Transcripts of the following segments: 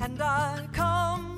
and I come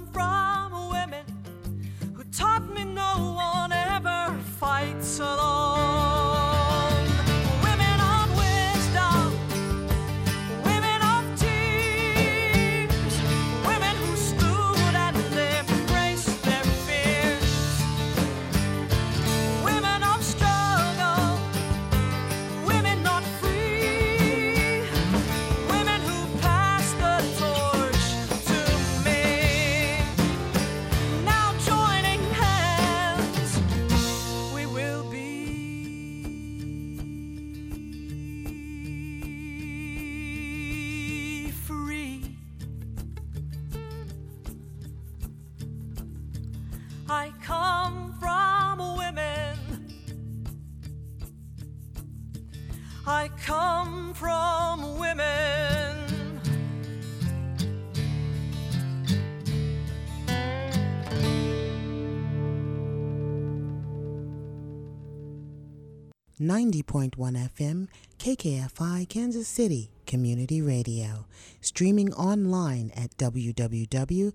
90.1 FM, KKFI, Kansas City Community Radio. Streaming online at www.kkfi.org.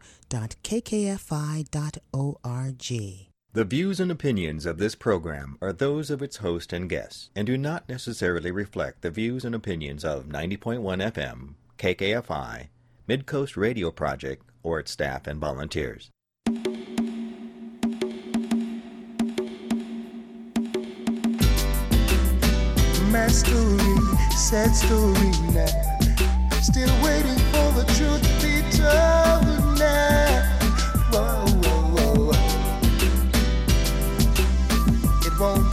The views and opinions of this program are those of its host and guests and do not necessarily reflect the views and opinions of 90.1 FM, KKFI, Midcoast Radio Project, or its staff and volunteers. My story, sad story now. Still waiting for the truth to be told now. Whoa, whoa, whoa. It won't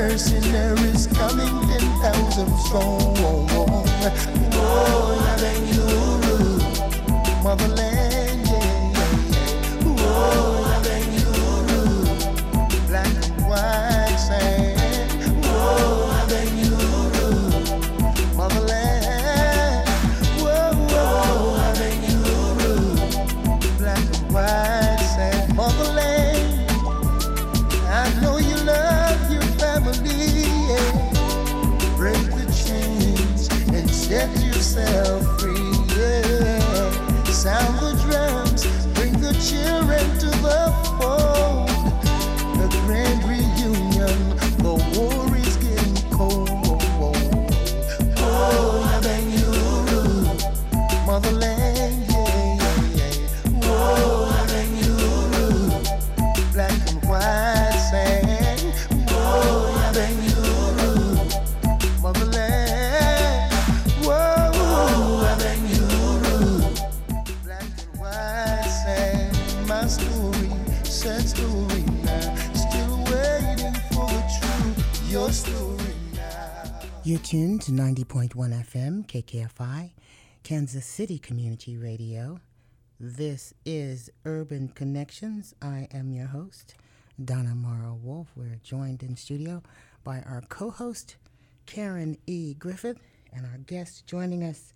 mercenaries coming ten thousand strong. Oh, Bengaluru, tuned to 90.1 FM, KKFI, Kansas City Community Radio. This is Urban Connections. I am your host, Donna Morrow Wolf. We're joined in studio by our co host, Karen E. Griffith, and our guest joining us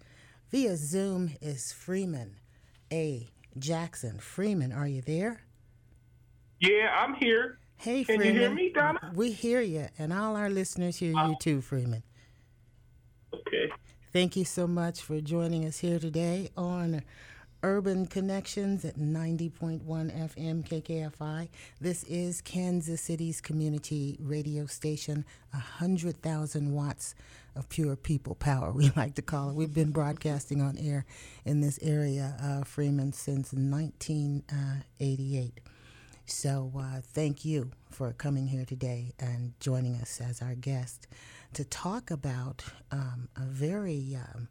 via Zoom is Freeman A. Jackson. Freeman, are you there? Yeah, I'm here. Hey, Can you hear me, Donna? We hear you, and all our listeners hear you uh, too, Freeman. Okay. Thank you so much for joining us here today on Urban Connections at 90.1 FM KKFI. This is Kansas City's community radio station, 100,000 watts of pure people power, we like to call it. We've been broadcasting on air in this area, uh, Freeman, since 1988. So uh, thank you for coming here today and joining us as our guest to talk about um, a very, um,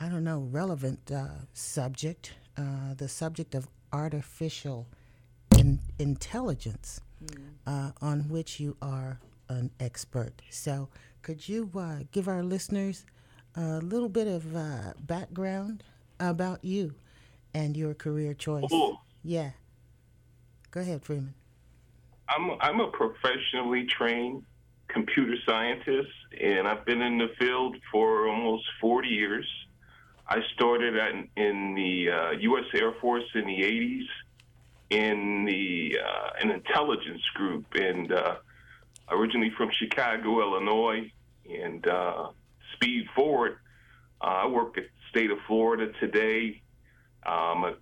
I don't know, relevant uh, subject, uh, the subject of artificial in- intelligence, uh, on which you are an expert. So could you uh, give our listeners a little bit of uh, background about you and your career choice? Oh. Yeah. Go ahead, Freeman. I'm I'm a professionally trained computer scientist, and I've been in the field for almost 40 years. I started at, in the uh, U.S. Air Force in the 80s in the uh, an intelligence group, and uh, originally from Chicago, Illinois, and uh, speed forward. Uh, I work at the state of Florida today. I'm a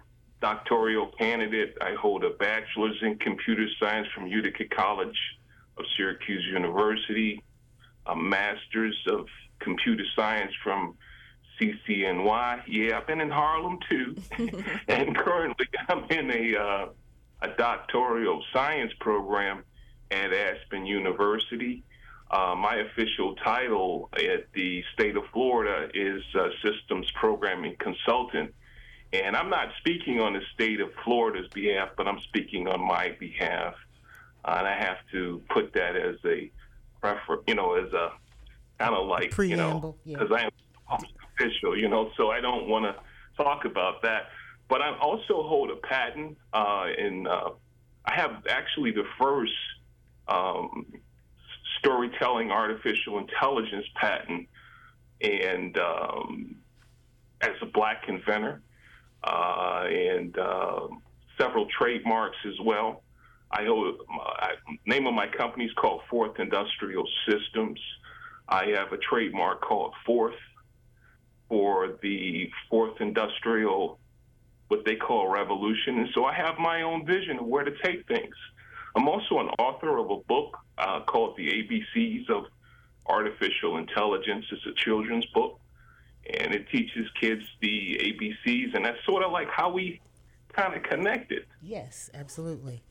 doctoral candidate. I hold a bachelor's in computer science from Utica College of Syracuse University, a master's of computer science from CCNY. Yeah, I've been in Harlem too, and currently I'm in a uh, a doctoral science program at Aspen University. Uh, my official title at the state of Florida is uh, Systems Programming Consultant. And I'm not speaking on the state of Florida's behalf, but I'm speaking on my behalf. Uh, and I have to put that as a prefer, you know, as a kind of like, you know, Preamble, yeah. because I am official, you know, so I don't want to talk about that. But I also hold a patent, uh, in, uh, I have actually the first um, storytelling artificial intelligence patent, and um, as a black inventor, and uh, several trademarks as well. I hold my name of my company is called Fourth Industrial Systems. I have a trademark called Fourth for the fourth industrial, what they call revolution. And so I have my own vision of where to take things. I'm also an author of a book uh, called The ABCs of Artificial Intelligence. It's a children's book, and it teaches kids the ABCs, and that's sort of like how we kind of connected. Yes, absolutely.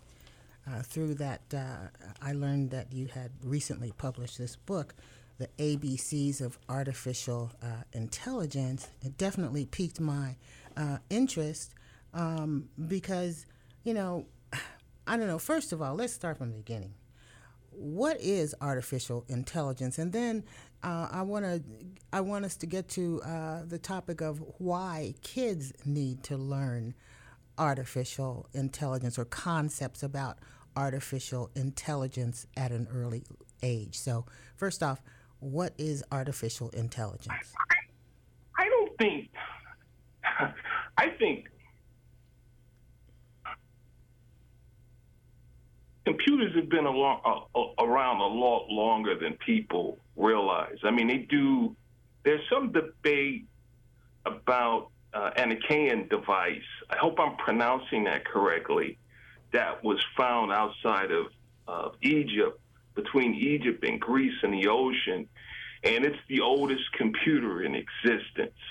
Uh, through that, uh, I learned that you had recently published this book, The ABCs of Artificial uh, Intelligence. It definitely piqued my uh, interest um, because, you know, I don't know, first of all, let's start from the beginning. What is artificial intelligence? And then uh, I want to I want us to get to uh, the topic of why kids need to learn artificial intelligence or concepts about artificial intelligence at an early age. So, first off, what is artificial intelligence? I don't think. I think computers have been uh, uh, around a lot longer than people realize. I mean, they do. There's some debate about uh, an Achaean device. I hope I'm pronouncing that correctly. That was found outside of Egypt, between Egypt and Greece in the ocean, and it's the oldest computer in existence.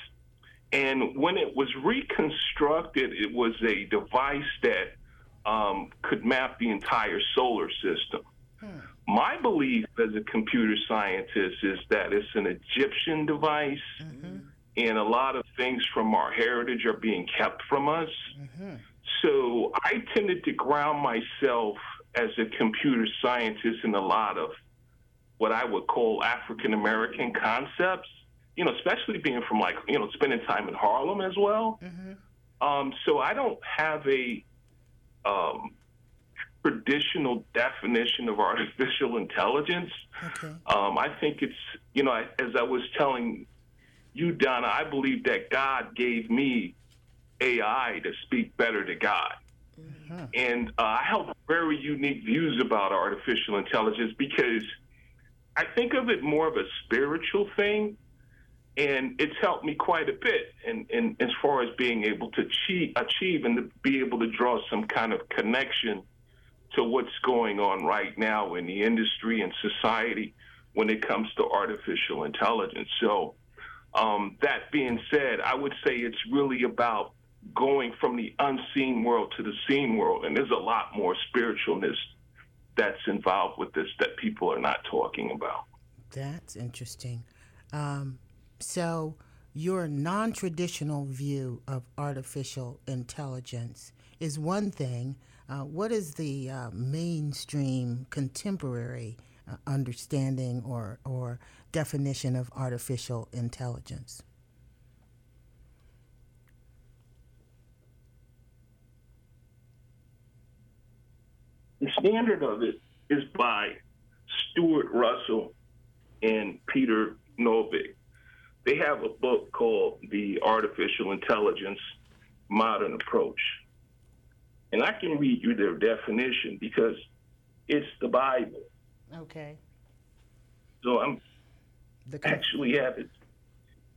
And when it was reconstructed, it was a device that um, could map the entire solar system. My belief as a computer scientist is that it's an Egyptian device, and a lot of things from our heritage are being kept from us. So I tended to ground myself as a computer scientist in a lot of what I would call African American concepts, you know, especially being from like, you know, spending time in Harlem as well. Um, so I don't have a um, traditional definition of artificial intelligence. Okay. Um, I think it's, you know, as I was telling you, Donna, I believe that God gave me AI to speak better to God. And uh, I have very unique views about artificial intelligence because I think of it more of a spiritual thing. And it's helped me quite a bit in, in as far as being able to achieve, achieve and to be able to draw some kind of connection to what's going on right now in the industry and society when it comes to artificial intelligence. So, um, that being said, I would say it's really about going from the unseen world to the seen world. And there's a lot more spiritualness that's involved with this that people are not talking about. That's interesting. Um, so, your non traditional view of artificial intelligence is one thing. Uh, what is the uh, mainstream contemporary uh, understanding or, or definition of artificial intelligence? the standard of it is by Stuart Russell and Peter Norvig. They have a book called The Artificial Intelligence Modern Approach. And I can read you their definition because it's the Bible. Okay. So I'm The actually have it.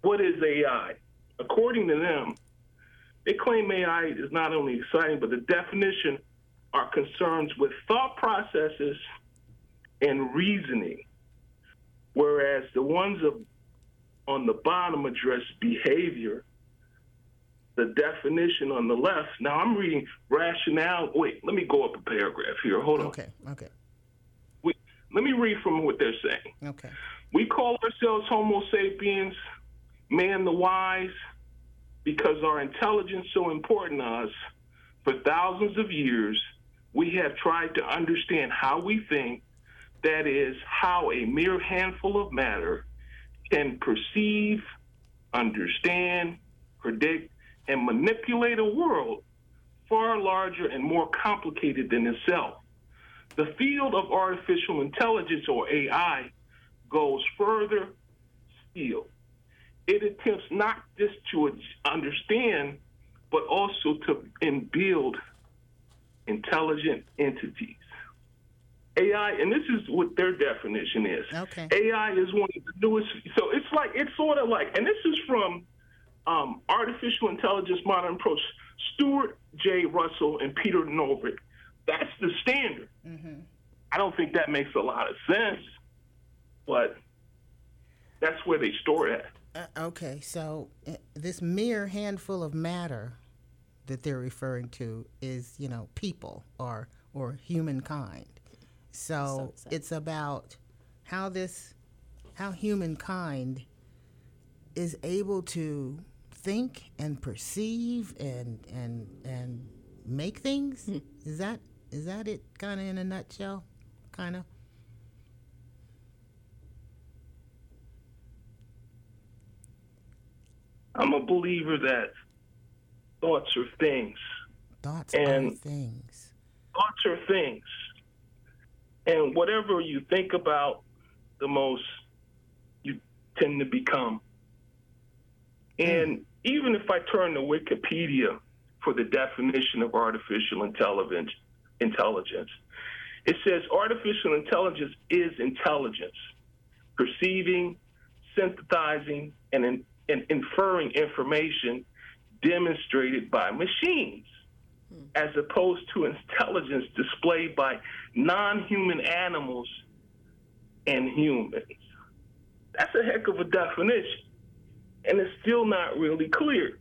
What is AI? According to them, they claim AI is not only exciting, but the definition are concerns with thought processes and reasoning, whereas the ones of, on the bottom address behavior. The definition on the left. Now I'm reading rationale. Wait, let me go up a paragraph here. Hold on. okay. Okay. We, let me read from what they're saying. Okay. We call ourselves Homo sapiens, man the wise, because our intelligence so important to us. For thousands of years, we have tried to understand how we think, that is, how a mere handful of matter can perceive, understand, predict, and manipulate a world far larger and more complicated than itself. The field of artificial intelligence, or AI, goes further still. It attempts not just to understand, but also to build intelligent entities. AI, and this is what their definition is. Okay. AI is one of the newest. So it's like it's sort of like, and this is from um, Artificial Intelligence Modern Approach. Stuart J. Russell and Peter Norvig. That's the standard. I don't think that makes a lot of sense, but that's where they store it. Uh, okay. So uh, this mere handful of matter that they're referring to is, you know, people or or humankind. So So- so- it's about how this, how humankind is able to think and perceive and and and make things. Hmm. Is that is that it? Kind of in a nutshell, kind of. I'm a believer that thoughts are things. Thoughts are things. Thoughts are things. And whatever you think about the most, you tend to become. And even if I turn to Wikipedia for the definition of artificial intelligence, intelligence, it says artificial intelligence is intelligence, perceiving, synthesizing, and, in, and inferring information demonstrated by machines, hmm. as opposed to intelligence displayed by non human animals and humans. That's a heck of a definition, and it's still not really clear.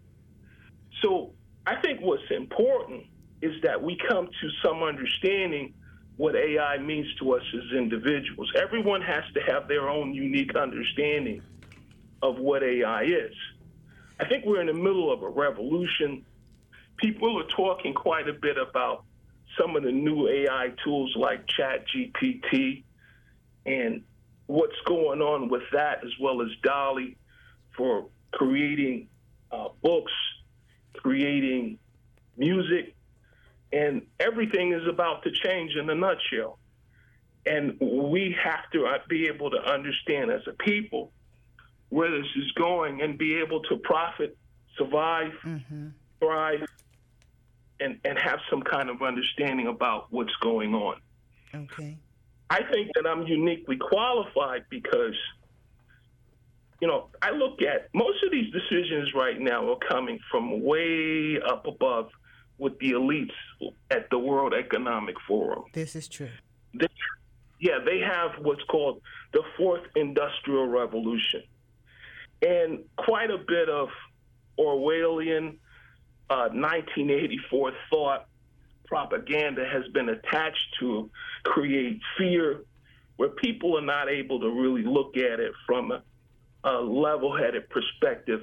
So I think what's important is that we come to some understanding what AI means to us as individuals. Everyone has to have their own unique understanding of what AI is. I think we're in the middle of a revolution. People are talking quite a bit about some of the new AI tools like ChatGPT and what's going on with that, as well as DALL-E for creating uh, books, creating music, and everything is about to change in a nutshell. And we have to uh, be able to understand as a people where this is going and be able to profit, survive, thrive, and, and have some kind of understanding about what's going on. Okay. I think that I'm uniquely qualified because, you know, I look at most of these decisions right now are coming from way up above with the elites at the World Economic Forum. This is true. They, yeah, they have what's called the fourth industrial revolution. And quite a bit of Orwellian uh, 1984 thought propaganda has been attached to create fear where people are not able to really look at it from a, a level headed perspective.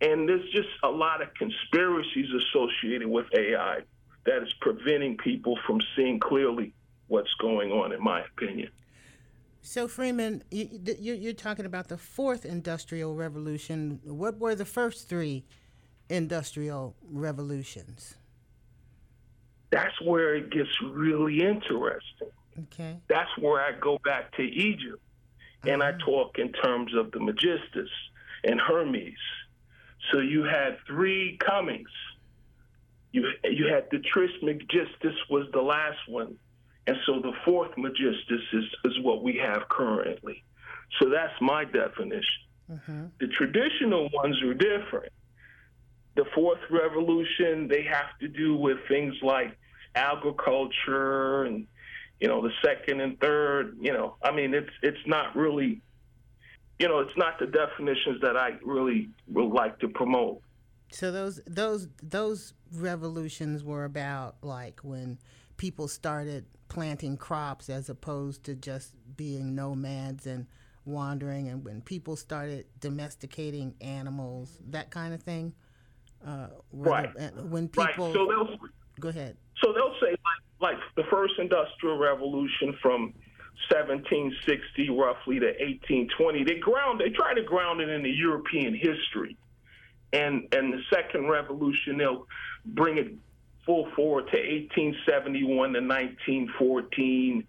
And there's just a lot of conspiracies associated with AI that is preventing people from seeing clearly what's going on, in my opinion. So Freeman, you, you're talking about the fourth industrial revolution. What were the first three industrial revolutions? that's where it gets really interesting. Okay. That's where I go back to Egypt and I uh-huh. talk in terms of the Megistus and Hermes. So you had three comings. You you had the Trismegistus was the last one, and so the fourth Megistus is is what we have currently. So that's my definition. Uh-huh. The traditional ones are different. The fourth revolution they have to do with things like agriculture and you know the second and third you know i mean it's it's not really you know it's not the definitions that i really would like to promote So those those those revolutions were about like when people started planting crops as opposed to just being nomads and wandering, and when people started domesticating animals, that kind of thing. Uh, Right. the- when right. people so they'll go ahead. so they'll say like like the first industrial revolution from 1760 roughly to 1820 they ground they try to ground it in the european history. And and the second revolution they'll bring it full forward to 1871 to 1914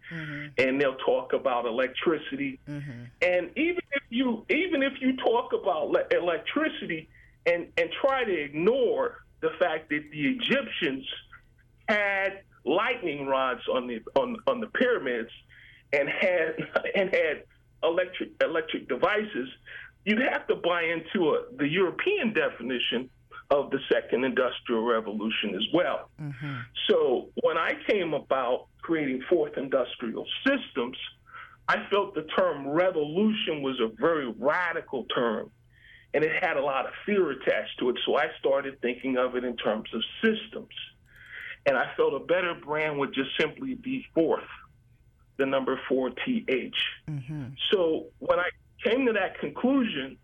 and they'll talk about electricity. And even if you even if you talk about le- electricity and and try to ignore the fact that the egyptians had lightning rods on the on on the pyramids and had and had electric electric devices, you'd have to buy into a, the European definition of the second industrial revolution as well. Mm-hmm. So when I came about creating fourth industrial systems, I felt the term revolution was a very radical term and it had a lot of fear attached to it. So I started thinking of it in terms of systems. And I felt a better brand would just simply be fourth, the number four TH. Mm-hmm. So when I came to that conclusion,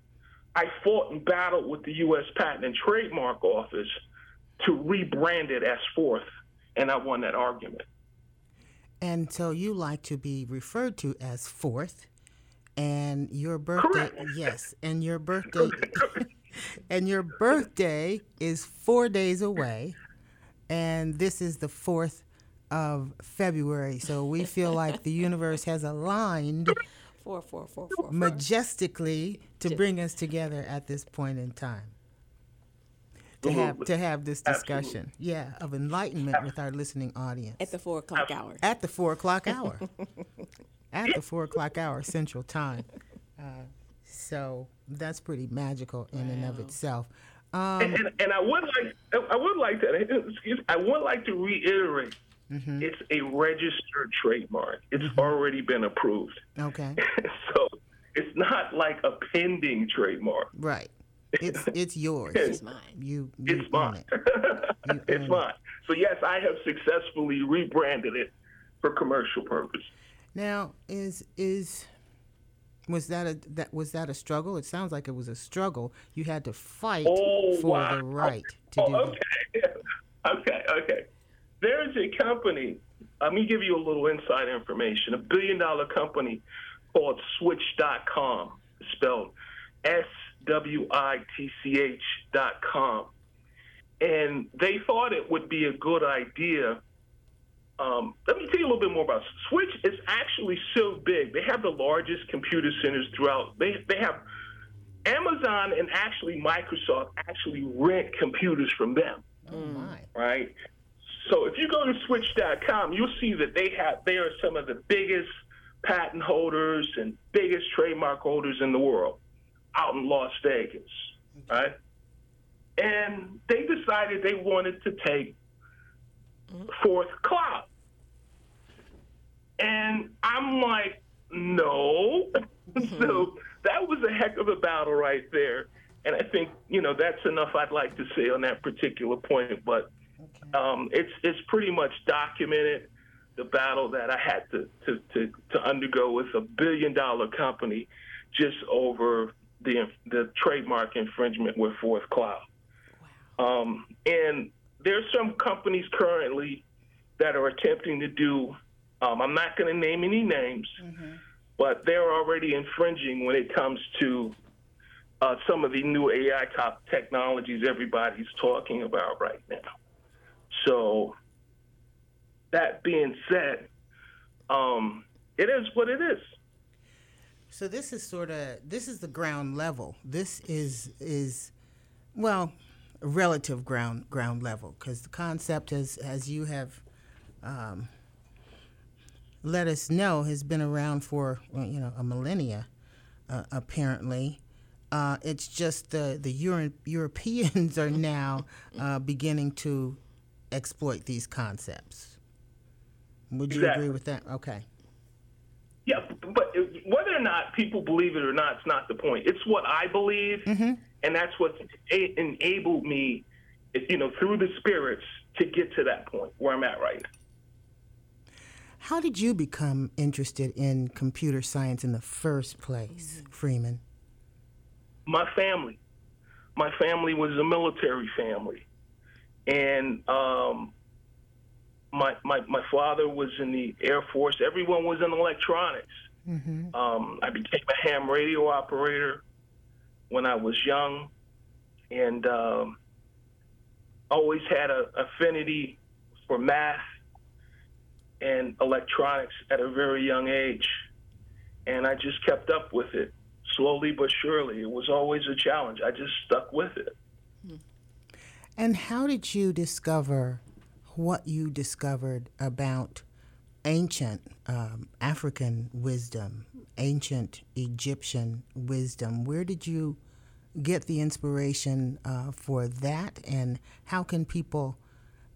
I fought and battled with the U.S. Patent and Trademark Office to rebrand it as fourth, and I won that argument. And so you like to be referred to as fourth, and your birthday, Correct. yes, and your birthday, and your birthday is four days away, and this is the fourth of February. So we feel like the universe has aligned Four, four, four, four. four. majestically to bring us together at this point in time. To have to have this discussion, yeah, of enlightenment with our listening audience At the four o'clock hour. at the four o'clock hour. at the four o'clock hour Central Time. Uh, so that's pretty magical in and of itself. Um, and, and, and I would like I would like to excuse I would like to reiterate it's a registered trademark. It's already been approved. okay, so it's not like a pending trademark. right. It's it's yours. It's mine. You, you It's mine. it. You it's own mine. So yes, I have successfully rebranded it for commercial purpose. Now, is is was that a that was that a struggle? It sounds like it was a struggle. You had to fight Oh, for wow. the right to Oh, do that. okay. okay, okay. There's a company, let me give you a little inside information, a billion dollar company called Switch.com, spelled S W I T C H dot com. And they thought it would be a good idea. Um, let me tell you a little bit more about Switch. Is actually so big. They have the largest computer centers throughout. They they have Amazon and actually Microsoft actually rent computers from them, Oh my. right? So if you go to switch.com, you'll see that they have they are some of the biggest patent holders and biggest trademark holders in the world out in Las Vegas, right? And they decided they wanted to take fourth cloud. And I'm like, no. so that was a heck of a battle right there. And I think, you know, that's enough I'd like to say on that particular point. But um, it's it's pretty much documented the battle that I had to, to, to, to undergo with a billion dollar company just over the the trademark infringement with Fourth Cloud. Um, and there's some companies currently that are attempting to do. Um, I'm not going to name any names, but they're already infringing when it comes to uh, some of the new AI top technologies everybody's talking about right now. So that being said, um, it is what it is. So this is sort of this is the ground level. This is is well, relative ground ground level because the concept as as you have um, let us know has been around for you know a millennia uh, apparently. Uh, it's just the the Euro- Europeans are now uh, beginning to exploit these concepts. Would you Exactly. agree with that? Okay. Yeah, but whether or not people believe it or not, it's not the point. It's what I believe, and that's what a- enabled me, you know, through the spirits to get to that point where I'm at right now. How did you become interested in computer science in the first place, Freeman? my family. My family was a military family, and um, my my my father was in the Air Force. Everyone was in electronics. Um, I became a ham radio operator when I was young, and um, always had an affinity for math and electronics at a very young age, and I just kept up with it slowly but surely. It was always a challenge. I just stuck with it. And how did you discover what you discovered about ancient um, African wisdom, ancient Egyptian wisdom? Where did you get the inspiration uh, for that, and how can people?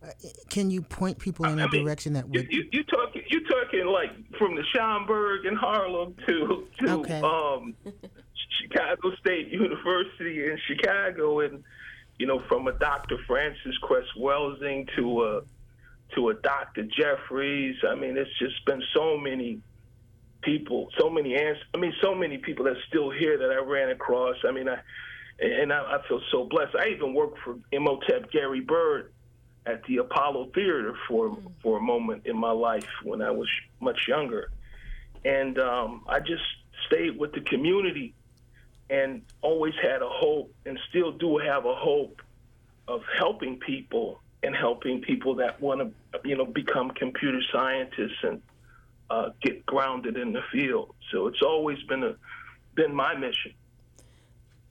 Uh, can you point people in a I mean, direction that would? you, you talking you talking like from the Schomburg in Harlem to to Okay. um, Chicago State University in Chicago, and you know from a Dr. Frances Cress Welsing to a to a Dr. Jeffries. I mean, it's just been so many people, so many ans- I mean, so many people that's still here that I ran across. I mean, I and I, I feel so blessed. I even worked for Imhotep Gary Byrd at the Apollo Theater for for a moment in my life when I was much younger, and um, I just stayed with the community and always had a hope, and still do have a hope of helping people and helping people that want to, you know, become computer scientists and grounded in the field. So it's always been a been my mission.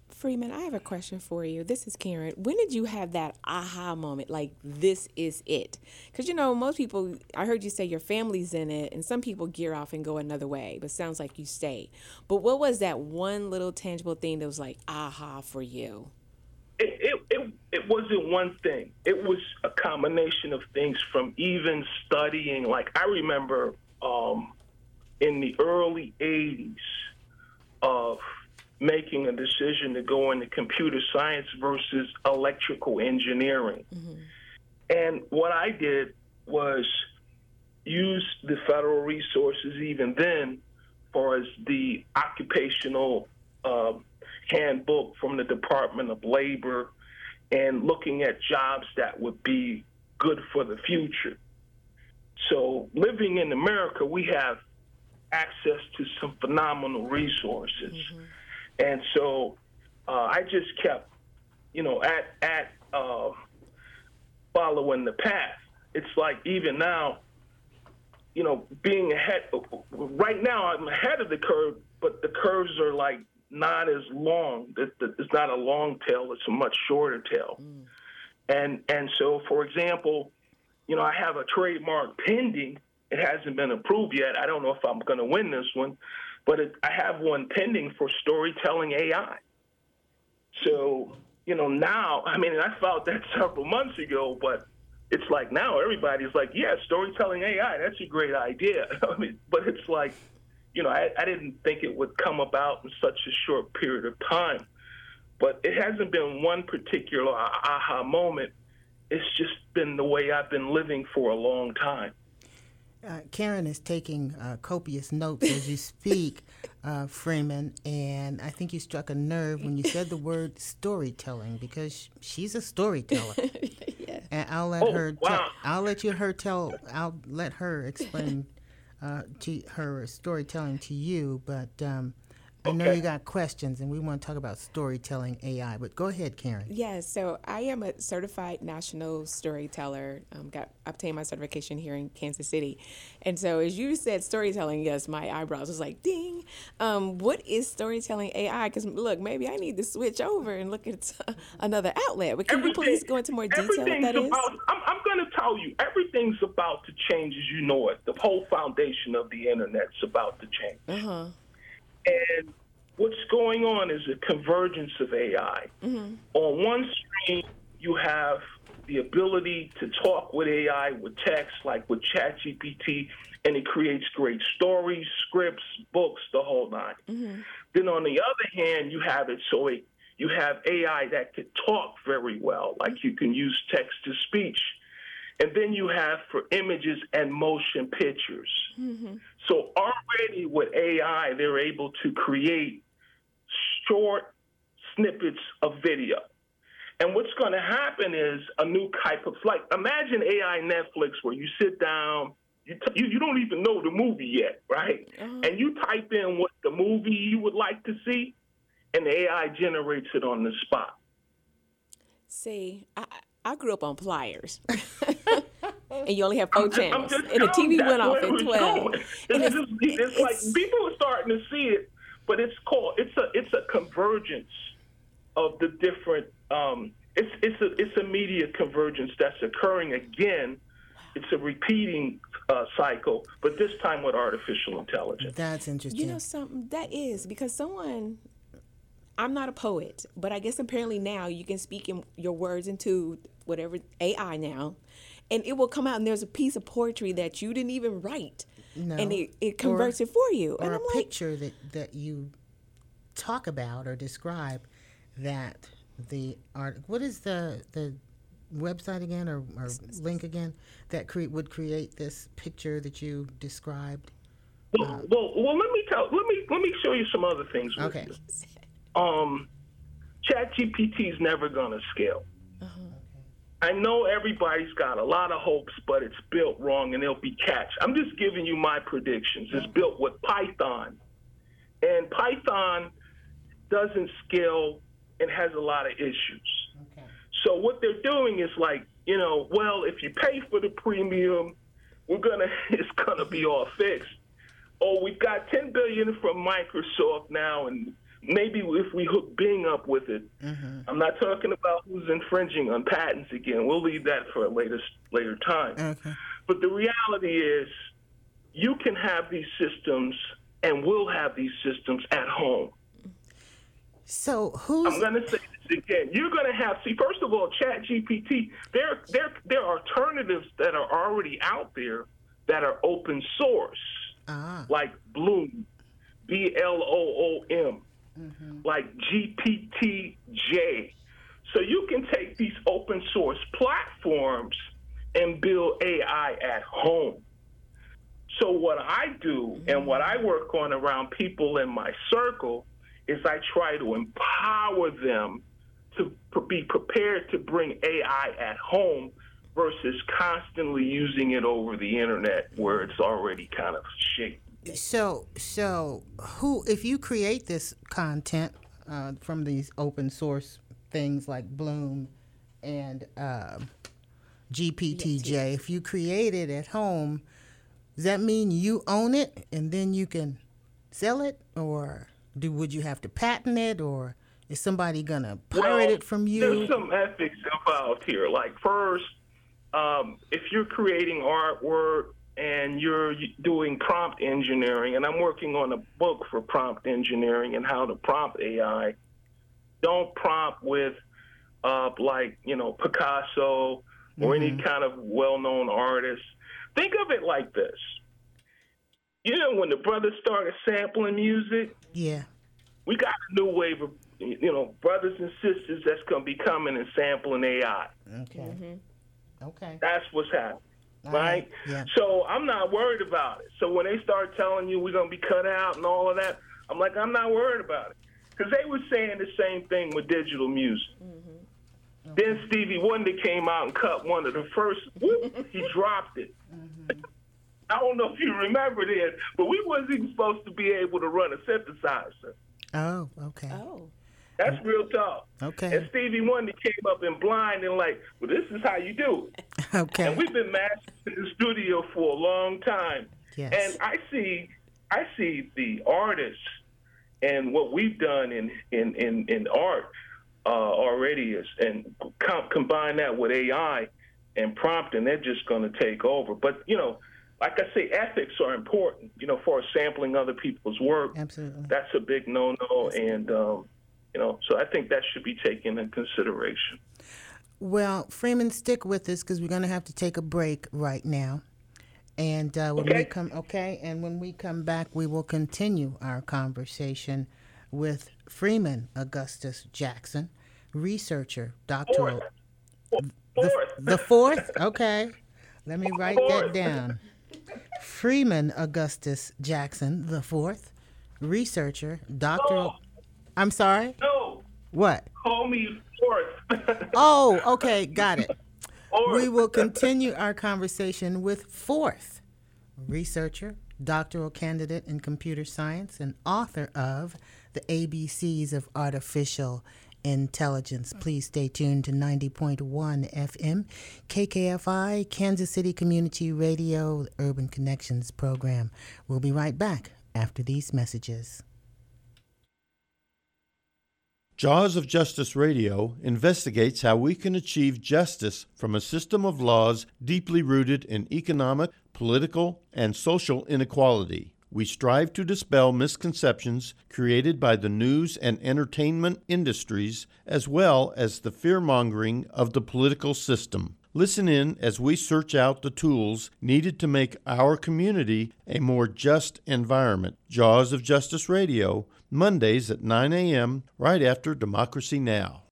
Freeman, I have a question for you. This is Karen. When did you have that aha moment? Like, this is it? Because, you know, most people, I heard you say your family's in it, and some people gear off and go another way, but sounds like you stayed. But what was that one little tangible thing that was like aha for you? it, it, it, it wasn't one thing. It was a combination of things from even studying. Like, I remember um, in the early 80s of making a decision to go into computer science versus electrical engineering. And what I did was use the federal resources even then for as the occupational uh, handbook from the Department of Labor and looking at jobs that would be good for the future. So, living in America, we have access to some phenomenal resources. And so uh, I just kept, you know, at, at uh, following the path. It's like even now, you know, being ahead. Right now, I'm ahead of the curve, but the curves are like not as long. It- it- It's not a long tail; it's a much shorter tail. And and so, for example, you know, I have a trademark pending. It hasn't been approved yet. I don't know if I'm going to win this one, but it, I have one pending for storytelling AI. So, you know, now, I mean, I filed that several months ago, but it's like now everybody's like, yeah, storytelling AI, that's a great idea. I mean, but it's like, you know, I, I didn't think it would come about in such a short period of time. But it hasn't been one particular aha moment. It's just been the way I've been living for a long time. Uh, Karen is taking uh, copious notes as you speak, uh, Freeman, and I think you struck a nerve when you said the word storytelling because she's a storyteller. And I'll let Oh, her. Tell, wow. I'll let you her tell. I'll let her explain uh, to her storytelling to you. But um, I know Okay. you got questions, and we want to talk about storytelling AI. But go ahead, Karen. Yes, so I am a certified national storyteller. Um, got obtained my certification here in Kansas City, and so as you said, storytelling. Yes, my eyebrows was like ding. Um, what is storytelling AI? Because look, maybe I need to switch over and look at another outlet. But can you please go into more detail what everything's that is? about, I'm, I'm going to tell you, everything's about to change as you know it. The whole foundation of the internet's about to change. Uh-huh. And what's going on is a convergence of AI. Mm-hmm. On one screen, you have the ability to talk with AI with text, like with ChatGPT, and it creates great stories, scripts, books, the whole 9 Mm-hmm. Then on the other hand, you have it so it, you have AI that could talk very well, like you can use text to speech. And then you have for images and motion pictures. So already with AI, they're able to create short snippets of video. And what's going to happen is a new type of like imagine AI Netflix where you sit down, you, t- you you don't even know the movie yet, right? Oh. And you type in what the movie you would like to see, and the AI generates it on the spot. See, I, I grew up on pliers. and you only have four I'm channels. just And the TV went off at 12. going. And It's, it's- just, it's, it's- like people are starting to see it, but it's called it's a it's a convergence of the different. Um, it's it's a it's a media convergence that's occurring again. It's a repeating uh, cycle, but this time with artificial intelligence. That's interesting. You know something that is because someone I'm not a poet, but I guess apparently now you can speak in your words into whatever AI now, and it will come out and there's a piece of poetry that you didn't even write, and it, it converts it for you. or and a I'm like, picture that, that you talk about or describe that the art what is the the website again or, or link again that cre- would create this picture that you described Well, well, well, let me tell. Let me let me show you some other things. with okay you. Um, ChatGPT is never going to scale. I know everybody's got a lot of hopes, but it's built wrong and it'll be catch. I'm just giving you my predictions. It's built with Python, and Python doesn't scale and has a lot of issues. okay So what they're doing is like, you know, well, if you pay for the premium, we're gonna it's gonna be all fixed. Oh, we've got 10 billion from Microsoft now, and maybe if we hook Bing up with it, I'm not talking about who's infringing on patents again. We'll leave that for a later later time. okay But the reality is, you can have these systems, and we'll have these systems at home. so who's I'm going to say this again. You're going to have see. First of all, Chat GPT. There, there, there are alternatives that are already out there that are open source, ah like Bloom, B L O O M, Mm-hmm. like GPT-J. So you can take these open source platforms and build AI at home. So what I do and what I work on around people in my circle is I try to empower them to be prepared to bring AI at home versus constantly using it over the internet where it's already kind of shaped. So so who if you create this content uh, from these open source things like bloom and um gpt-j if you create it at home does that mean you own it and then you can sell it? Or do would you have to patent it? Or is somebody gonna pirate Well, it from you? There's some ethics involved here. Like first, um, if you're creating artwork and you're doing prompt engineering, and I'm working on a book for prompt engineering and how to prompt AI, don't prompt with uh, like you know Picasso or any kind of well-known artist. Think of it like this. You know, when the brothers started sampling music, yeah. We got a new wave of you know brothers and sisters that's going to be coming and sampling AI. okay. Okay. That's what's happening, All right? right, yeah. So I'm not worried about it. So when they start telling you we're going to be cut out and all of that, I'm like, I'm not worried about it because they were saying the same thing with digital music. Mm-hmm. Then Stevie Wonder came out and cut one of the first. Whoop, he dropped it. Mm-hmm. I don't know if you remember that, but we wasn't even supposed to be able to run a synthesizer. Oh, okay. Oh. That's real talk. Okay. And Stevie Wonder came up in blind and like, well, this is how you do it. Okay. And we've been masters in the studio for a long time. Yes. And I see, I see the artists and what we've done in in in, in art uh, already is, and com- combine that with AI and prompting, they're just going to take over. But you know, like I say, ethics are important. You know, for sampling other people's work, Absolutely. that's a big no-no, and um, you know, so I think that should be taken in consideration. Well, Freeman, stick with us because we're going to have to take a break right now. And uh, when we Okay. come, okay, and when we come back, we will continue our conversation with Freeman Augustus Jackson, researcher, doctoral. Fourth. The, Fourth. the fourth? Okay. Let me write that down. Freeman Augustus Jackson, the fourth, researcher, doctoral. I'm sorry? no, What? call me fourth. Oh, okay, got it. Fourth. We will continue our conversation with fourth researcher, doctoral candidate in computer science, and author of The ABCs of Artificial Intelligence. Please stay tuned to 90.1 FM, KKFI, Kansas City Community Radio, Urban Connections program. We'll be right back after these messages. Jaws of Justice Radio investigates how we can achieve justice from a system of laws deeply rooted in economic, political, and social inequality. We strive to dispel misconceptions created by the news and entertainment industries, as well as the fear mongering of the political system. Listen in as we search out the tools needed to make our community a more just environment. Jaws of Justice Radio, Mondays at 9 a.m., right after Democracy Now!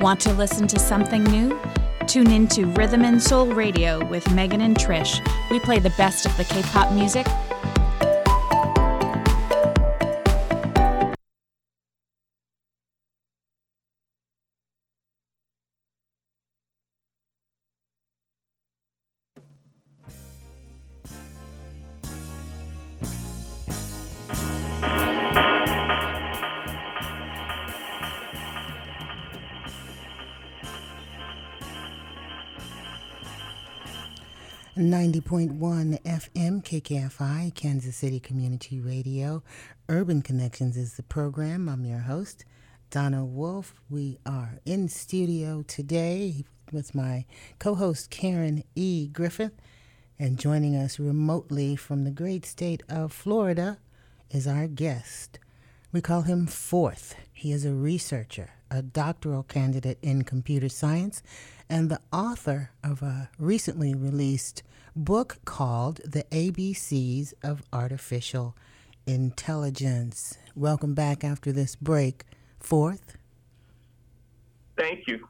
Want to listen to something new? Tune in to Rhythm and Soul Radio with Megan and Trish. We play the best of the K pop music, Ninety point one FM KKFI Kansas City Community Radio. Urban Connections is the program. I'm your host, Donna Wolf. We are in studio today with my co-host Karen E. Griffith, and joining us remotely from the great state of Florida is our guest. We call him Fourth. He is a researcher, a doctoral candidate in computer science, and the author of a recently released book called The ABCs of Artificial Intelligence. Welcome back after this break. Fourth. Thank you.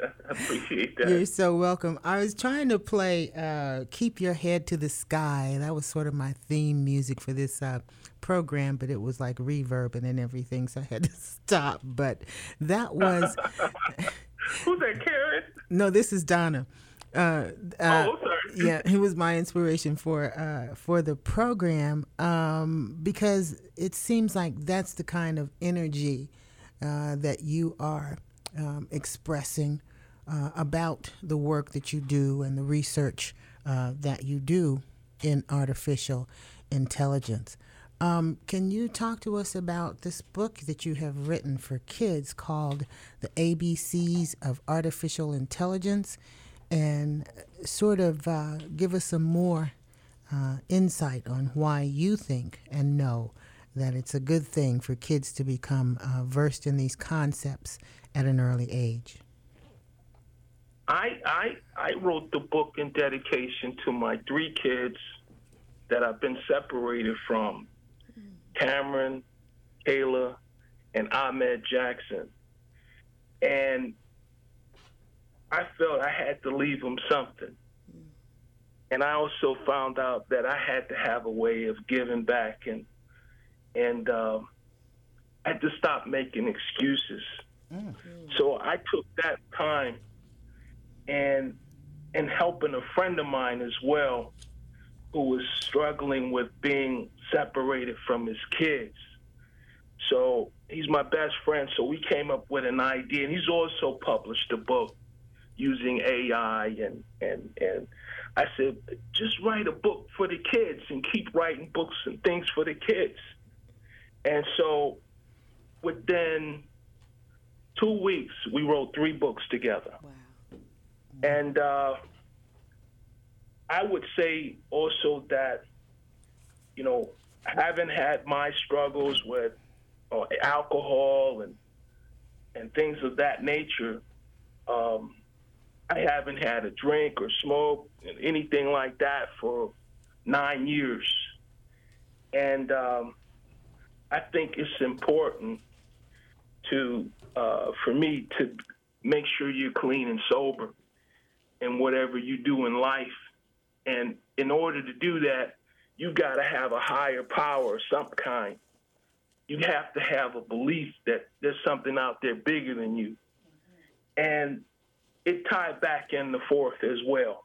I appreciate that. You're so welcome. I was trying to play uh, Keep Your Head to the Sky. That was sort of my theme music for this uh, program, but it was like reverbing and then everything, so I had to stop. But that was, Who's that, Karen? no, this is Donna. Uh, uh, oh, sorry. yeah, he was my inspiration for uh, for the program um, because it seems like that's the kind of energy uh, that you are um, expressing uh, about the work that you do and the research uh, that you do in artificial intelligence. Um, can you talk to us about this book that you have written for kids called The ABCs of Artificial Intelligence? And sort of uh, give us some more uh, insight on why you think and know that it's a good thing for kids to become uh, versed in these concepts at an early age. I, I I wrote the book in dedication to my three kids that I've been separated from, Cameron, Kayla, and Ahmed Jackson. And I felt I had to leave them something. And I also found out that I had to have a way of giving back and and um, I had to stop making excuses. So I took that time and and helping a friend of mine as well who was struggling with being separated from his kids. So he's my best friend. So we came up with an idea, and he's also published a book using AI. And and and I said, just write a book for the kids and keep writing books and things for the kids. And so within two weeks, we wrote three books together. Wow. And uh, I would say also that, you know, having had my struggles with uh, alcohol and and things of that nature, um, I haven't had a drink or smoke anything like that for nine years, and um, I think it's important to uh, for me to make sure you're clean and sober in whatever you do in life. And in order to do that, you got to have a higher power of some kind. You have to have a belief that there's something out there bigger than you. And it tied back in the fourth as well.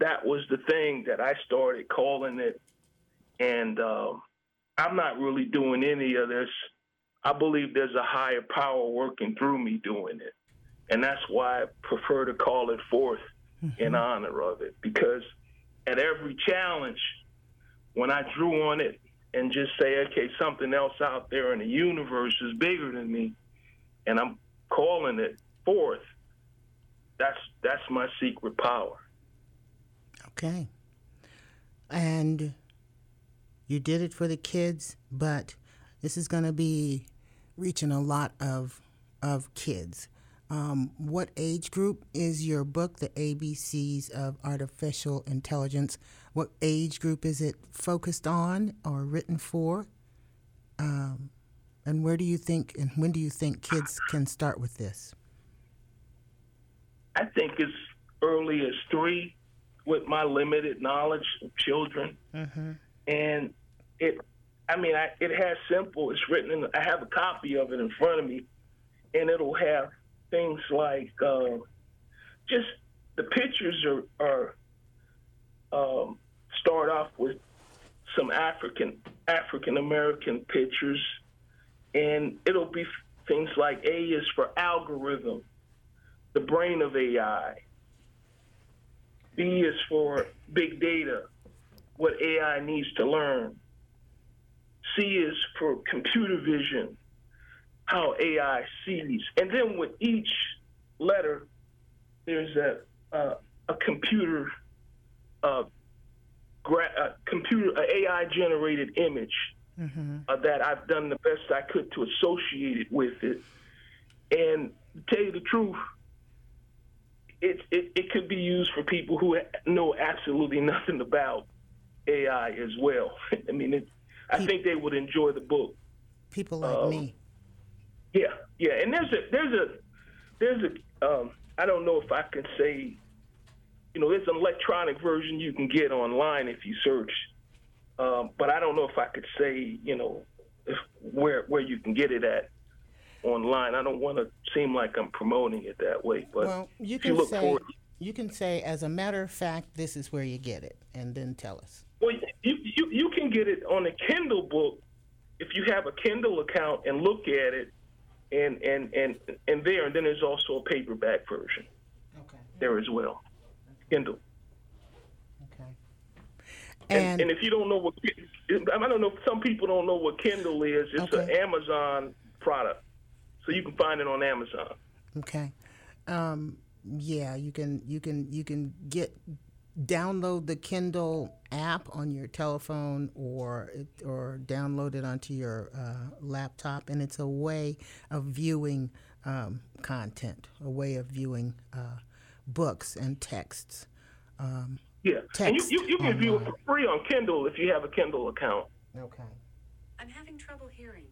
That was the thing that I started calling it. And um, I'm not really doing any of this. I believe there's a higher power working through me doing it. And that's why I prefer to call it forth in honor of it. Because at every challenge, when I drew on it and just say, okay, something else out there in the universe is bigger than me, and I'm calling it forth, that's that's my secret power. Okay. And you did it for the kids, but this is going to be reaching a lot of of kids. Um, what age group is your book, The ABCs of Artificial Intelligence? What age group is it focused on or written for? Um, and where do you think and when do you think kids can start with this? I think as early as three, with my limited knowledge of children, and it. I mean, I, it has simple. It's written in. I have a copy of it in front of me, and it'll have things like uh, just the pictures are are um, start off with some African African American pictures, and it'll be things like A is for algorithm, the brain of AI. B is for big data, what AI needs to learn. C is for computer vision, how AI sees. And then with each letter, there's a uh, a computer uh, gra- uh, computer AI generated image uh, that I've done the best I could to associate it with it. And to tell you the truth, it, it, it could be used for people who know absolutely nothing about AI as well. I mean, it, I think they would enjoy the book. People like Um, me. Yeah, yeah, and there's a there's a there's a um, I don't know if I can say, you know, there's an electronic version you can get online if you search, um, but I don't know if I could say, you know, if, where where you can get it at online. I don't want to seem like I'm promoting it that way, but Well, you if you can look say for it, you can say as a matter of fact, this is where you get it, and then tell us. Well, you, you you can get it on a Kindle book if you have a Kindle account and look at it, and and and and there, and then there's also a paperback version Okay. there as well, Kindle. Okay. And, And, and if you don't know what, I don't know, some people don't know what Kindle is. It's an Amazon product, so you can find it on Amazon. okay, um, yeah, you can you can you can get download the Kindle app on your telephone or it, or download it onto your uh, laptop, and it's a way of viewing um, content, a way of viewing uh, books and texts. Um, Yeah, and you, you, you can view it for free on Kindle if you have a Kindle account. okay. I'm having trouble hearing.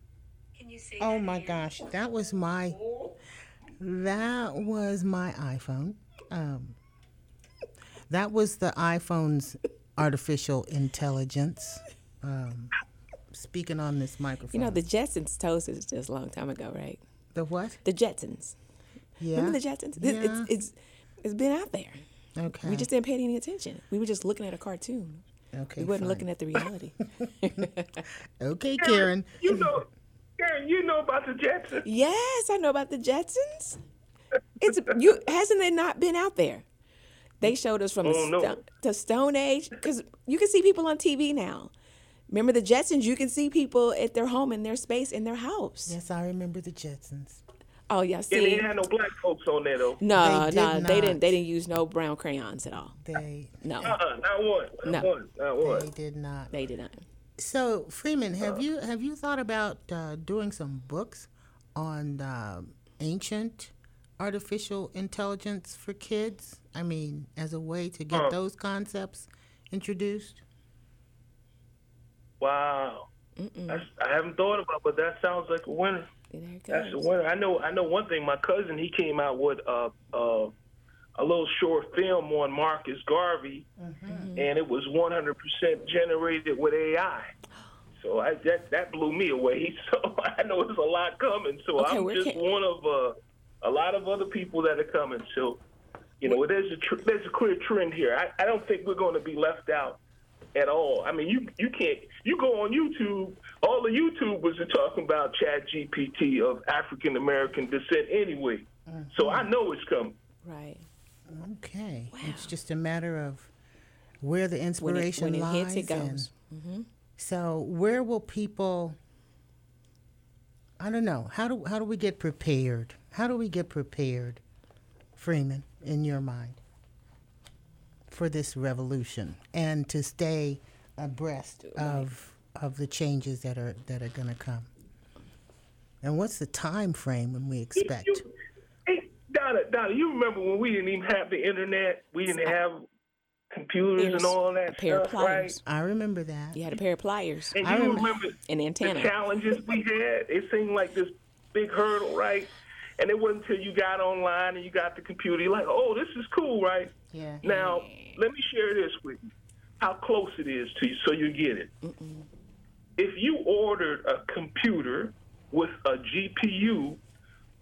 Can you say Oh that my again? gosh, that was my that was my iPhone. Um, that was the iPhone's artificial intelligence. Um, speaking on this microphone. You know, the Jetsons toast is just a long time ago, right? the what? The Jetsons. Yeah. Remember the Jetsons? It- Yeah. It's, it's, it's been out there. Okay. We just didn't pay any attention. We were just looking at a cartoon. okay. we wasn't fine. looking at the reality. Okay, Karen. You know, Karen, you know about the Jetsons. yes, I know about the Jetsons. It's you hasn't it not been out there? They showed us from the, Oh, no. sto- the Stone Age because you can see people on TV now. Remember the Jetsons? You can see people at their home in their space in their house. Yes, I remember the Jetsons. Oh yeah, And see. they ain't had no black folks on there though. No, They no, did they didn't. not. They didn't use no brown crayons at all. They No, Uh-uh, not one. Not No. one. Not one. they did not. they did not. So Freeman, have you have you thought about uh, doing some books on um ancient artificial intelligence for kids? I mean, as a way to get Uh. those concepts introduced. Wow. That's, I haven't thought about, but that sounds like a winner. That's a winner. I know. I know one thing. My cousin, he came out with uh, uh, a little short film on Marcus Garvey, Mm-hmm. and it was 100% generated with AI. So I, that that blew me away. So I know there's a lot coming. So Okay, I'm just can- one of uh, a lot of other people that are coming. So you know, there's a tr- there's a clear trend here. I, I don't think we're going to be left out at all. I mean, you you can't you go on YouTube. All the YouTubers are talking about Chat GPT of African American descent anyway. So I know it's coming. Right. Okay, it's just a matter of where the When it, inspiration when it lies. hits, it and- goes. So where will people? I don't know. How do how do we get prepared? How do we get prepared, Freeman, in your mind, for this revolution and to stay abreast of of the changes that are that are going to come? And what's the time frame when we expect? You, Donna, Donna, you remember when we didn't even have the internet? We didn't have computers and all that a pair of stuff, right? I remember that. You had a pair of pliers. And I you remember- remember An the challenges we had? It seemed like this big hurdle, right? And it wasn't until you got online and you got the computer, you're like, oh, this is cool, right? Yeah. Now, let me share this with you, how close it is to you so you get it. If you ordered a computer with a GPU,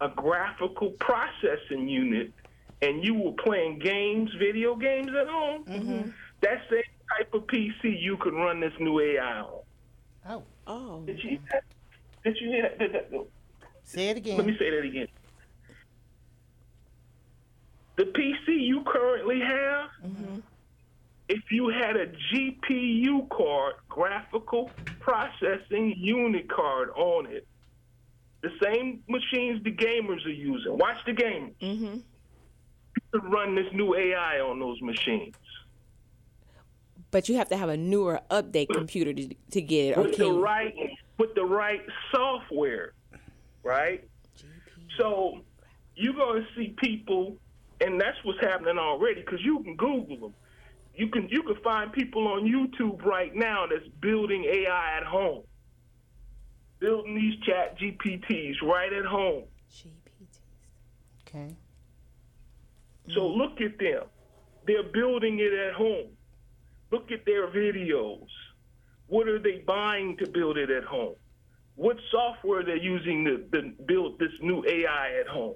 a graphical processing unit, and you were playing games, video games at home, mm-hmm. that same type of PC you could run this new AI on. Oh, Oh. Did you hear that? Did you hear that? Did that- say it again. Let me say that again. The PC you currently have, mm-hmm. if you had a GPU card, graphical processing unit card on it, the same machines the gamers are using. Watch the game. Mm-hmm. You could run this new AI on those machines. But you have to have a newer update computer to, to get it. With the right with the right software, right? So you're going to see people, and that's what's happening already because you can Google them. You can you can find people on YouTube right now that's building AI at home, building these Chat GPTs right at home. GPTs. Okay. So mm. look at them. They're building it at home. Look at their videos. What are they buying to build it at home? What software they're using to, to build this new AI at home?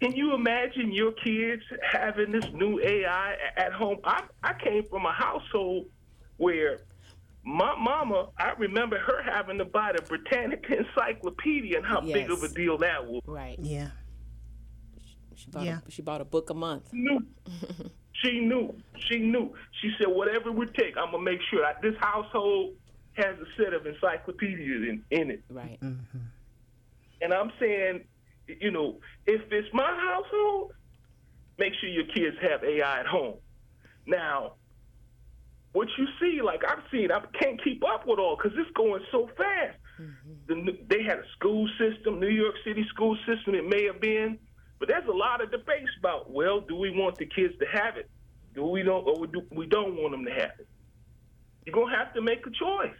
Can you imagine your kids having this new AI at home? I, I came from a household where my mama, I remember her having to buy the Britannica Encyclopedia and how big of a deal that was. Right. Yeah. She bought, Yeah. a, she bought a book a month. knew. she knew. She knew. She said, whatever it would take, I'm gonna make sure that this household has a set of encyclopedias in, in it. Right. Mm-hmm. And I'm saying, you know, if it's my household, make sure your kids have AI at home. Now, what you see, like I've seen, I can't keep up with all because it's going so fast. The, they had a school system, New York City school system. It may have been, but there's a lot of debates about. Well, do we want the kids to have it? Do we don't, or do we don't want them to have it? You're gonna have to make a choice.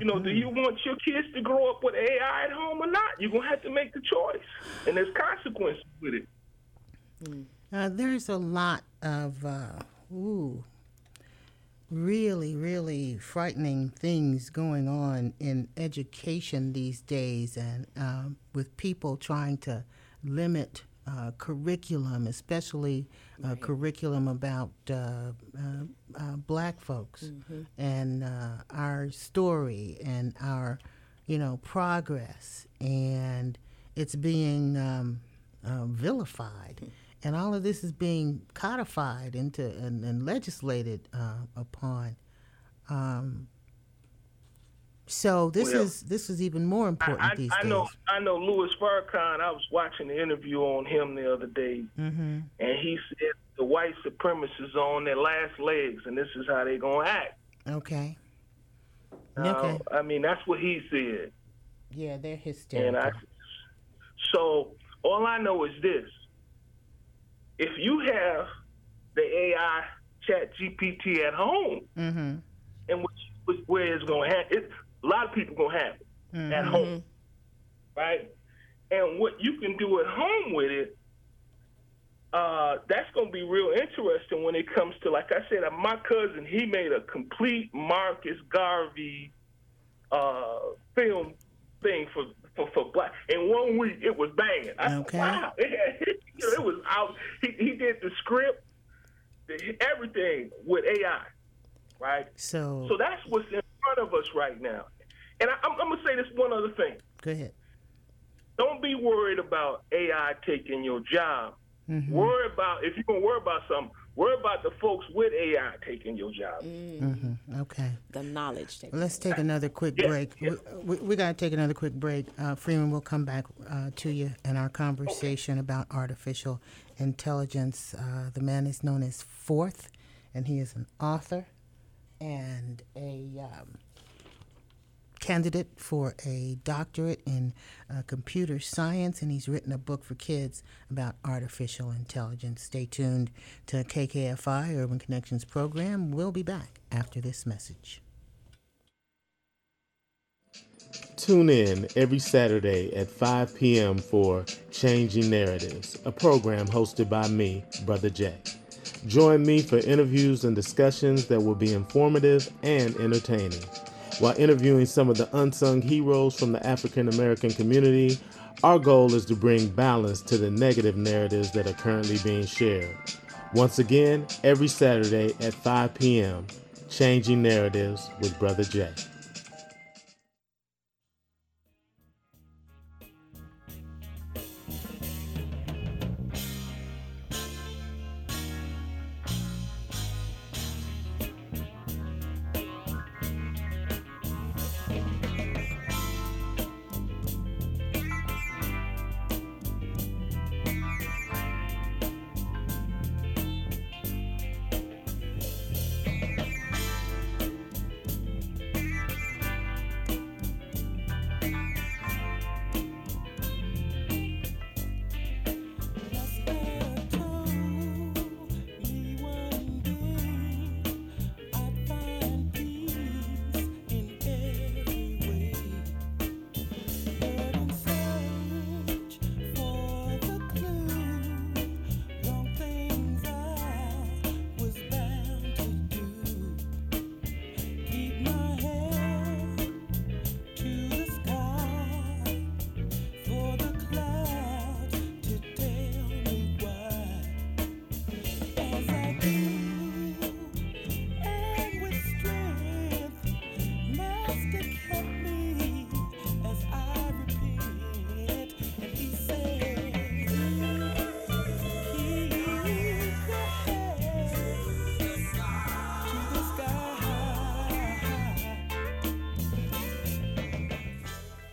You know, do you want your kids to grow up with AI at home or not? You're gonna have to make the choice, and there's consequences with it. Uh, there's a lot of uh, ooh, really, really frightening things going on in education these days, and um, with people trying to limit uh, curriculum, especially uh, curriculum about uh, uh, uh, black folks and uh, our story and our, you know, progress. And it's being um, uh, vilified. And all of this is being codified into and, and legislated uh, upon. Um, so this Well, is this is even more important I, these I days. know I know Louis Farrakhan. I was watching the interview on him the other day, Mm-hmm. and he said the white supremacists are on their last legs, and this is how they're gonna act. Okay. Now, Okay. I mean, that's what he said, Yeah, they're and hysterical. I. So all I know is this: if you have the AI Chat GPT at home, mm-hmm. and which, where it's gonna happen, it, a lot of people gonna have it at home, right? And what you can do at home with it, uh, that's gonna be real interesting when it comes to, like I said, uh, my cousin he made a complete Marcus Garvey uh, film thing for. For, for black in one week it was banging. I, Okay. Wow, it, had- you know, it was out. He, he did the script, the, everything with AI, right? So, So that's what's in front of us right now. And I, I'm, I'm gonna say this one other thing. go ahead. Don't be worried about AI taking your job. Mm-hmm. Worry about if you're gonna worry about something. Worry about the folks with AI taking your job. Mm-hmm. Okay. The knowledge. That Let's take another quick Yeah, break. yeah. We, we, we got to take another quick break. Uh, Freeman, we'll come back uh, to you in our conversation about artificial intelligence. Uh, the man is known as Fourth, and he is an author and a um, candidate for a doctorate in uh, computer science, and he's written a book for kids about artificial intelligence. Stay tuned to KKFI Urban Connections program. We'll be back after this message. Tune in every Saturday at 5 p.m. for Changing Narratives, a program hosted by me, Brother Jay. Join me for interviews and discussions that will be informative and entertaining. While interviewing some of the unsung heroes from the African American community, our goal is to bring balance to the negative narratives that are currently being shared. Once again, every Saturday at 5 p.m., Changing Narratives with Brother Jay.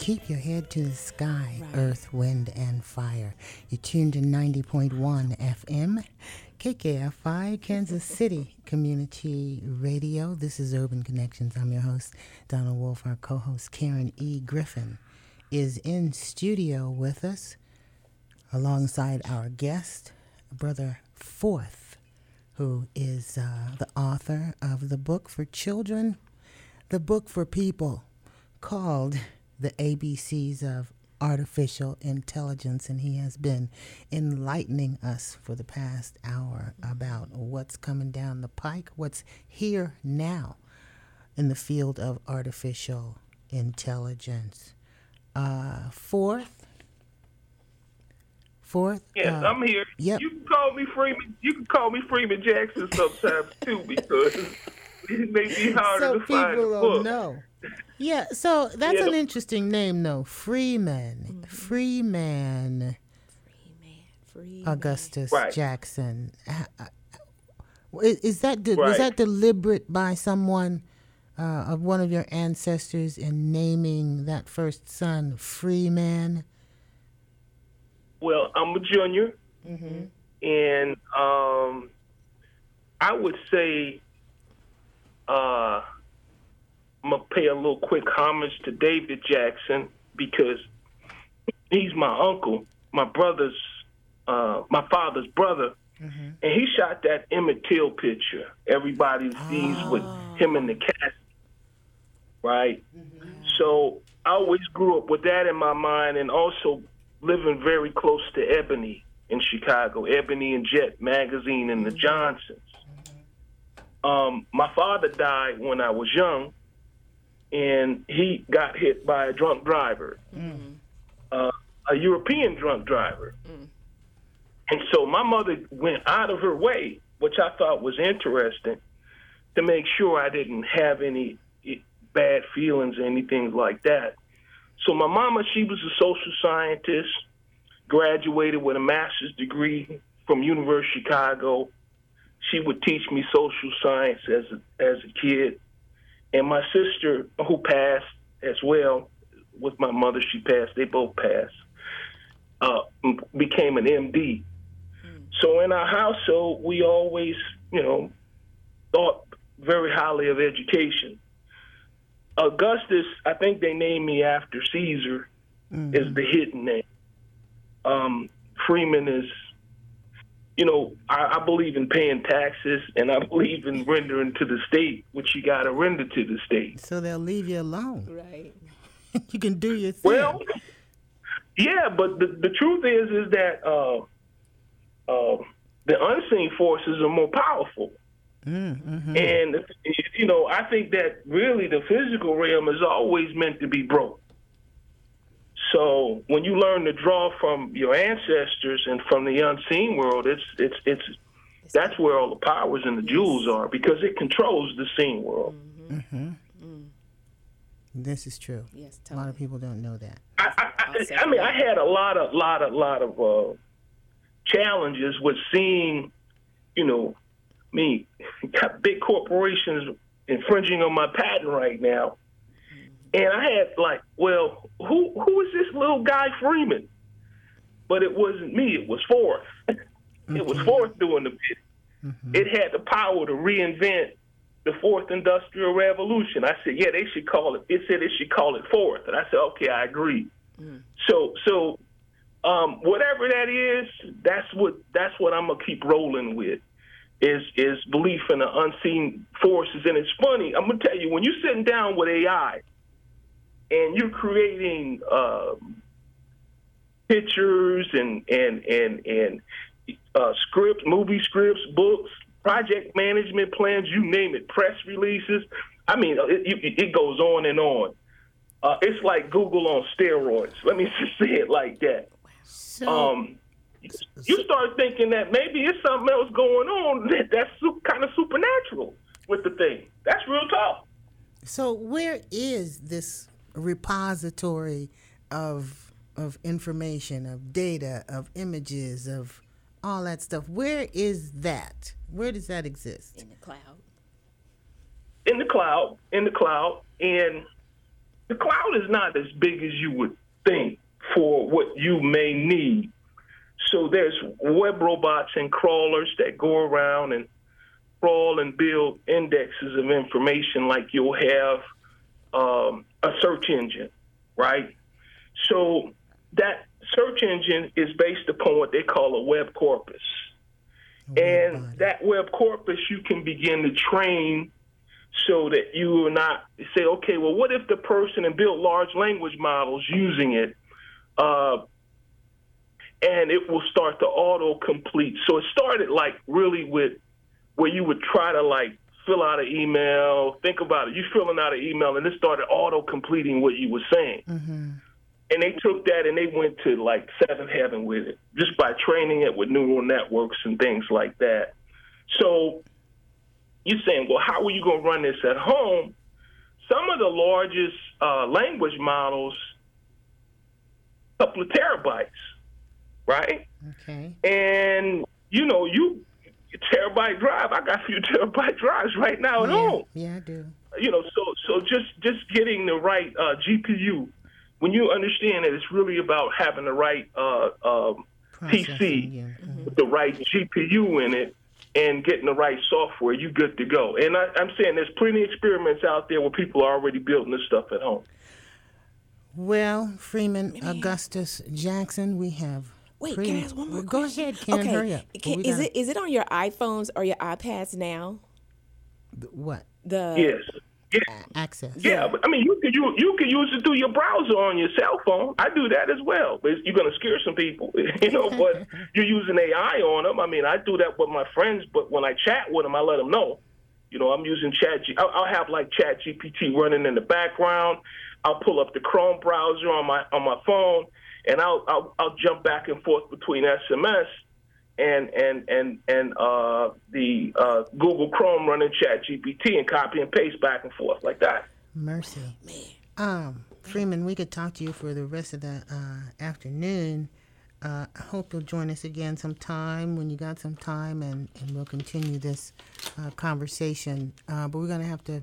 Keep your head to the sky, earth, wind, and fire. You're tuned to 90.1 FM, KKFI, Kansas City Community Radio. This is Urban Connections. I'm your host, Donna Wolf. Our co host, Karen E. Griffin, is in studio with us alongside our guest, Brother Fourth, who is uh, the author of the book for children, the book for people called The ABCs of Artificial Intelligence. And he has been enlightening us for the past hour about what's coming down the pike, what's here now in the field of artificial intelligence. Uh, fourth, Fourth. Yes, uh, I'm here. yep. You can call me Freeman. You can call me Freeman Jackson sometimes too, because it may be harder so to find So people will know. Yeah, so that's Yeah, an the- interesting name, though. Freeman. Freeman Free. Augustus Right. Jackson. Is, is that de- was Right. that deliberate by someone uh, of one of your ancestors in naming that first son Freeman? Well, I'm a junior, and um, I would say uh, I'm gonna pay a little quick homage to David Jackson because he's my uncle, my brother's, uh, my father's brother, and he shot that Emmett Till picture. Everybody sees with him in the cast, right? So I always grew up with that in my mind, and also living very close to Ebony in Chicago, Ebony and Jet magazine, and the Johnsons. Um, my father died when I was young, and he got hit by a drunk driver, uh, a European drunk driver. And so my mother went out of her way, which I thought was interesting, to make sure I didn't have any eh, bad feelings or anything like that. So my mama, she was a social scientist, graduated with a master's degree from University of Chicago. She would teach me social science as a, as a kid. And my sister, who passed as well, with my mother, she passed. They both passed. Uh, became an MD. So in our household, we always, you know, thought very highly of education. Augustus, I think they named me after Caesar, is the hidden name. Um, Freeman is, you know, I, I believe in paying taxes and I believe in rendering to the state what you got to render to the state. So they'll leave you alone. Right. you can do your thing. Well, yeah, but the, the truth is, is that uh, uh, the unseen forces are more powerful. Mm-hmm. And you know, I think that really the physical realm is always meant to be broke. So when you learn to draw from your ancestors and from the unseen world, it's it's it's that's where all the powers and the jewels are because it controls the seen world. Mm-hmm. This is true. Yes, A lot of people don't know that. I, I, I mean, I had a lot of, lot of, lot of uh, challenges with seeing, you know, me got big corporations infringing on my patent right now, and I had like, well, who who is this little guy Freeman? But it wasn't me. It was Forth. it mm-hmm. was Forth doing the bit. Mm-hmm. It had the power to reinvent the fourth industrial revolution. I said, yeah, they should call it. It said they should call it fourth, and I said, okay, I agree. Mm. So so um, whatever that is, that's what that's what I'm gonna keep rolling with. Is is belief in the unseen forces, and it's funny. I'm gonna tell you when you're sitting down with AI and you're creating um, pictures and and and and uh, scripts, movie scripts, books, project management plans, you name it, press releases. I mean, it, it, it goes on and on. Uh, it's like Google on steroids. Let me just say it like that. um, you start thinking that maybe it's something else going on that, that's su- kind of supernatural with the thing. That's real talk. So where is this repository of of information, of data, of images, of all that stuff? Where is that? Where does that exist? In the cloud. in the cloud, in the cloud, and the cloud is not as big as you would think for what you may need. So there's web robots and crawlers that go around and crawl and build indexes of information like you'll have um, a search engine, right? So that search engine is based upon what they call a web corpus. And that web corpus you can begin to train so that you will not say, okay, well, what if the person and build large language models using it, uh, and it will start to auto complete. So it started like really with where you would try to like fill out an email, think about it, you filling out an email, and it started auto completing what you were saying. and they took that and they went to like seventh heaven with it, just by training it with neural networks and things like that. So you're saying, well, how are you going to run this at home? Some of the largest uh, language models, a couple of terabytes, right? Okay. And you know, you terabyte drive. I got a few terabyte drives right now at yeah, home. Yeah, I do. You know, so so just just getting the right uh, GPU. When you understand that it's really about having the right uh, um, PC Yeah. mhm. with the right GPU in it and getting the right software, you good to go. And I, I'm saying there's plenty of experiments out there where people are already building this stuff at home. Well, Freeman Augustus Jackson, we have. Wait, pre- can I ask one more Well, Go question? ahead, Ken. okay. Hurry up. Can- We is gotta- it is it on your iPhones or your iPads now? what The Yes. Yeah. access? Yeah, but I mean, you could you you could use it through your browser on your cell phone. I do that as well, but you're gonna scare some people, you know. But you're using AI on them. I mean, I do that with my friends, but when I chat with them, I let them know. You know, I'm using Chat. G- I'll, I'll have like Chat GPT running in the background. I'll pull up the Chrome browser on my on my phone, and I'll I'll, I'll jump back and forth between SMS and and and and uh, the uh, Google Chrome running Chat GPT and copy and paste back and forth like that. Mercy. Um, Freeman, we could talk to you for the rest of the uh, afternoon. Uh, I hope you'll join us again sometime when you got some time, and, and we'll continue this uh, conversation. Uh, but we're going to have to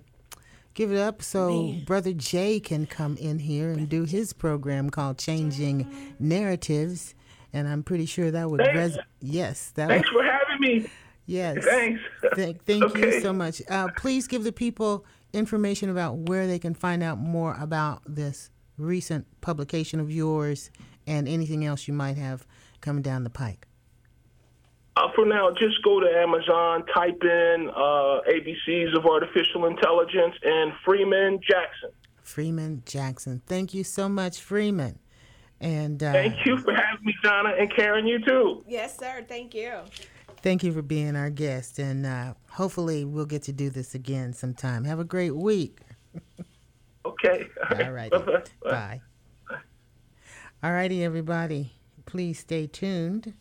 give it up so Brother Jay can come in here and do his program called Changing Narratives. And I'm pretty sure that would Thanks. res- yes, that Thanks would, for having me. yes. Thanks. Thank, thank you so much. Uh, please give the people information about where they can find out more about this recent publication of yours and anything else you might have coming down the pike. Uh, for now, just go to Amazon, type in uh, ABCs of Artificial Intelligence and Freeman Jackson. Freeman Jackson. Thank you so much, Freeman. And uh, Thank you for having me, Donna, and Karen, you too. Yes, sir. Thank you. thank you for being our guest. And uh, hopefully, we'll get to do this again sometime. Have a great week. Okay. All righty. Bye-bye. Bye. All righty, everybody. Please stay tuned.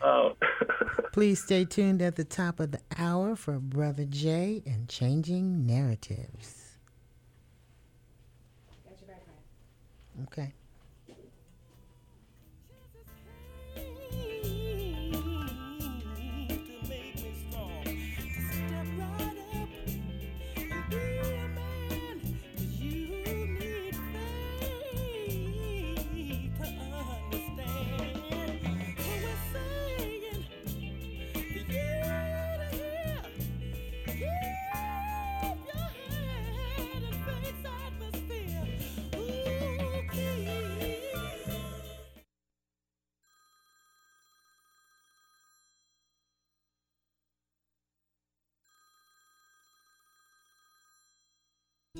Uh, Please stay tuned at the top of the hour for Brother Jay and Changing Narratives. Okay.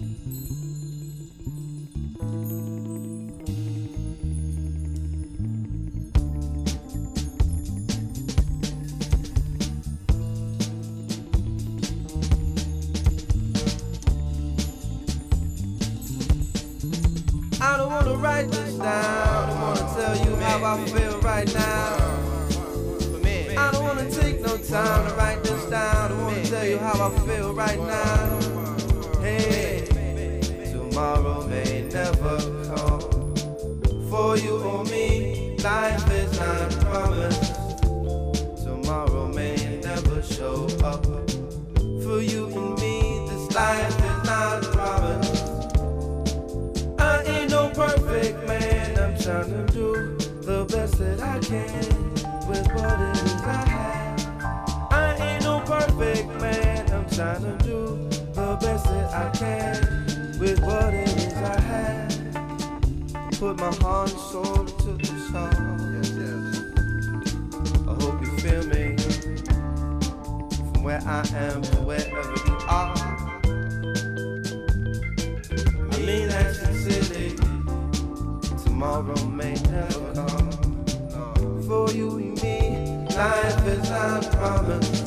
I don't wanna write this down. I don't wanna tell you how I feel right now. Trying to do the best that I can with what it is I have. I ain't no perfect man. I'm trying to do the best that I can with what it is I have. Put my heart and soul into the song. Yes, yes. I hope you feel me from where I am to wherever Tomorrow may never come. For you and me, life is not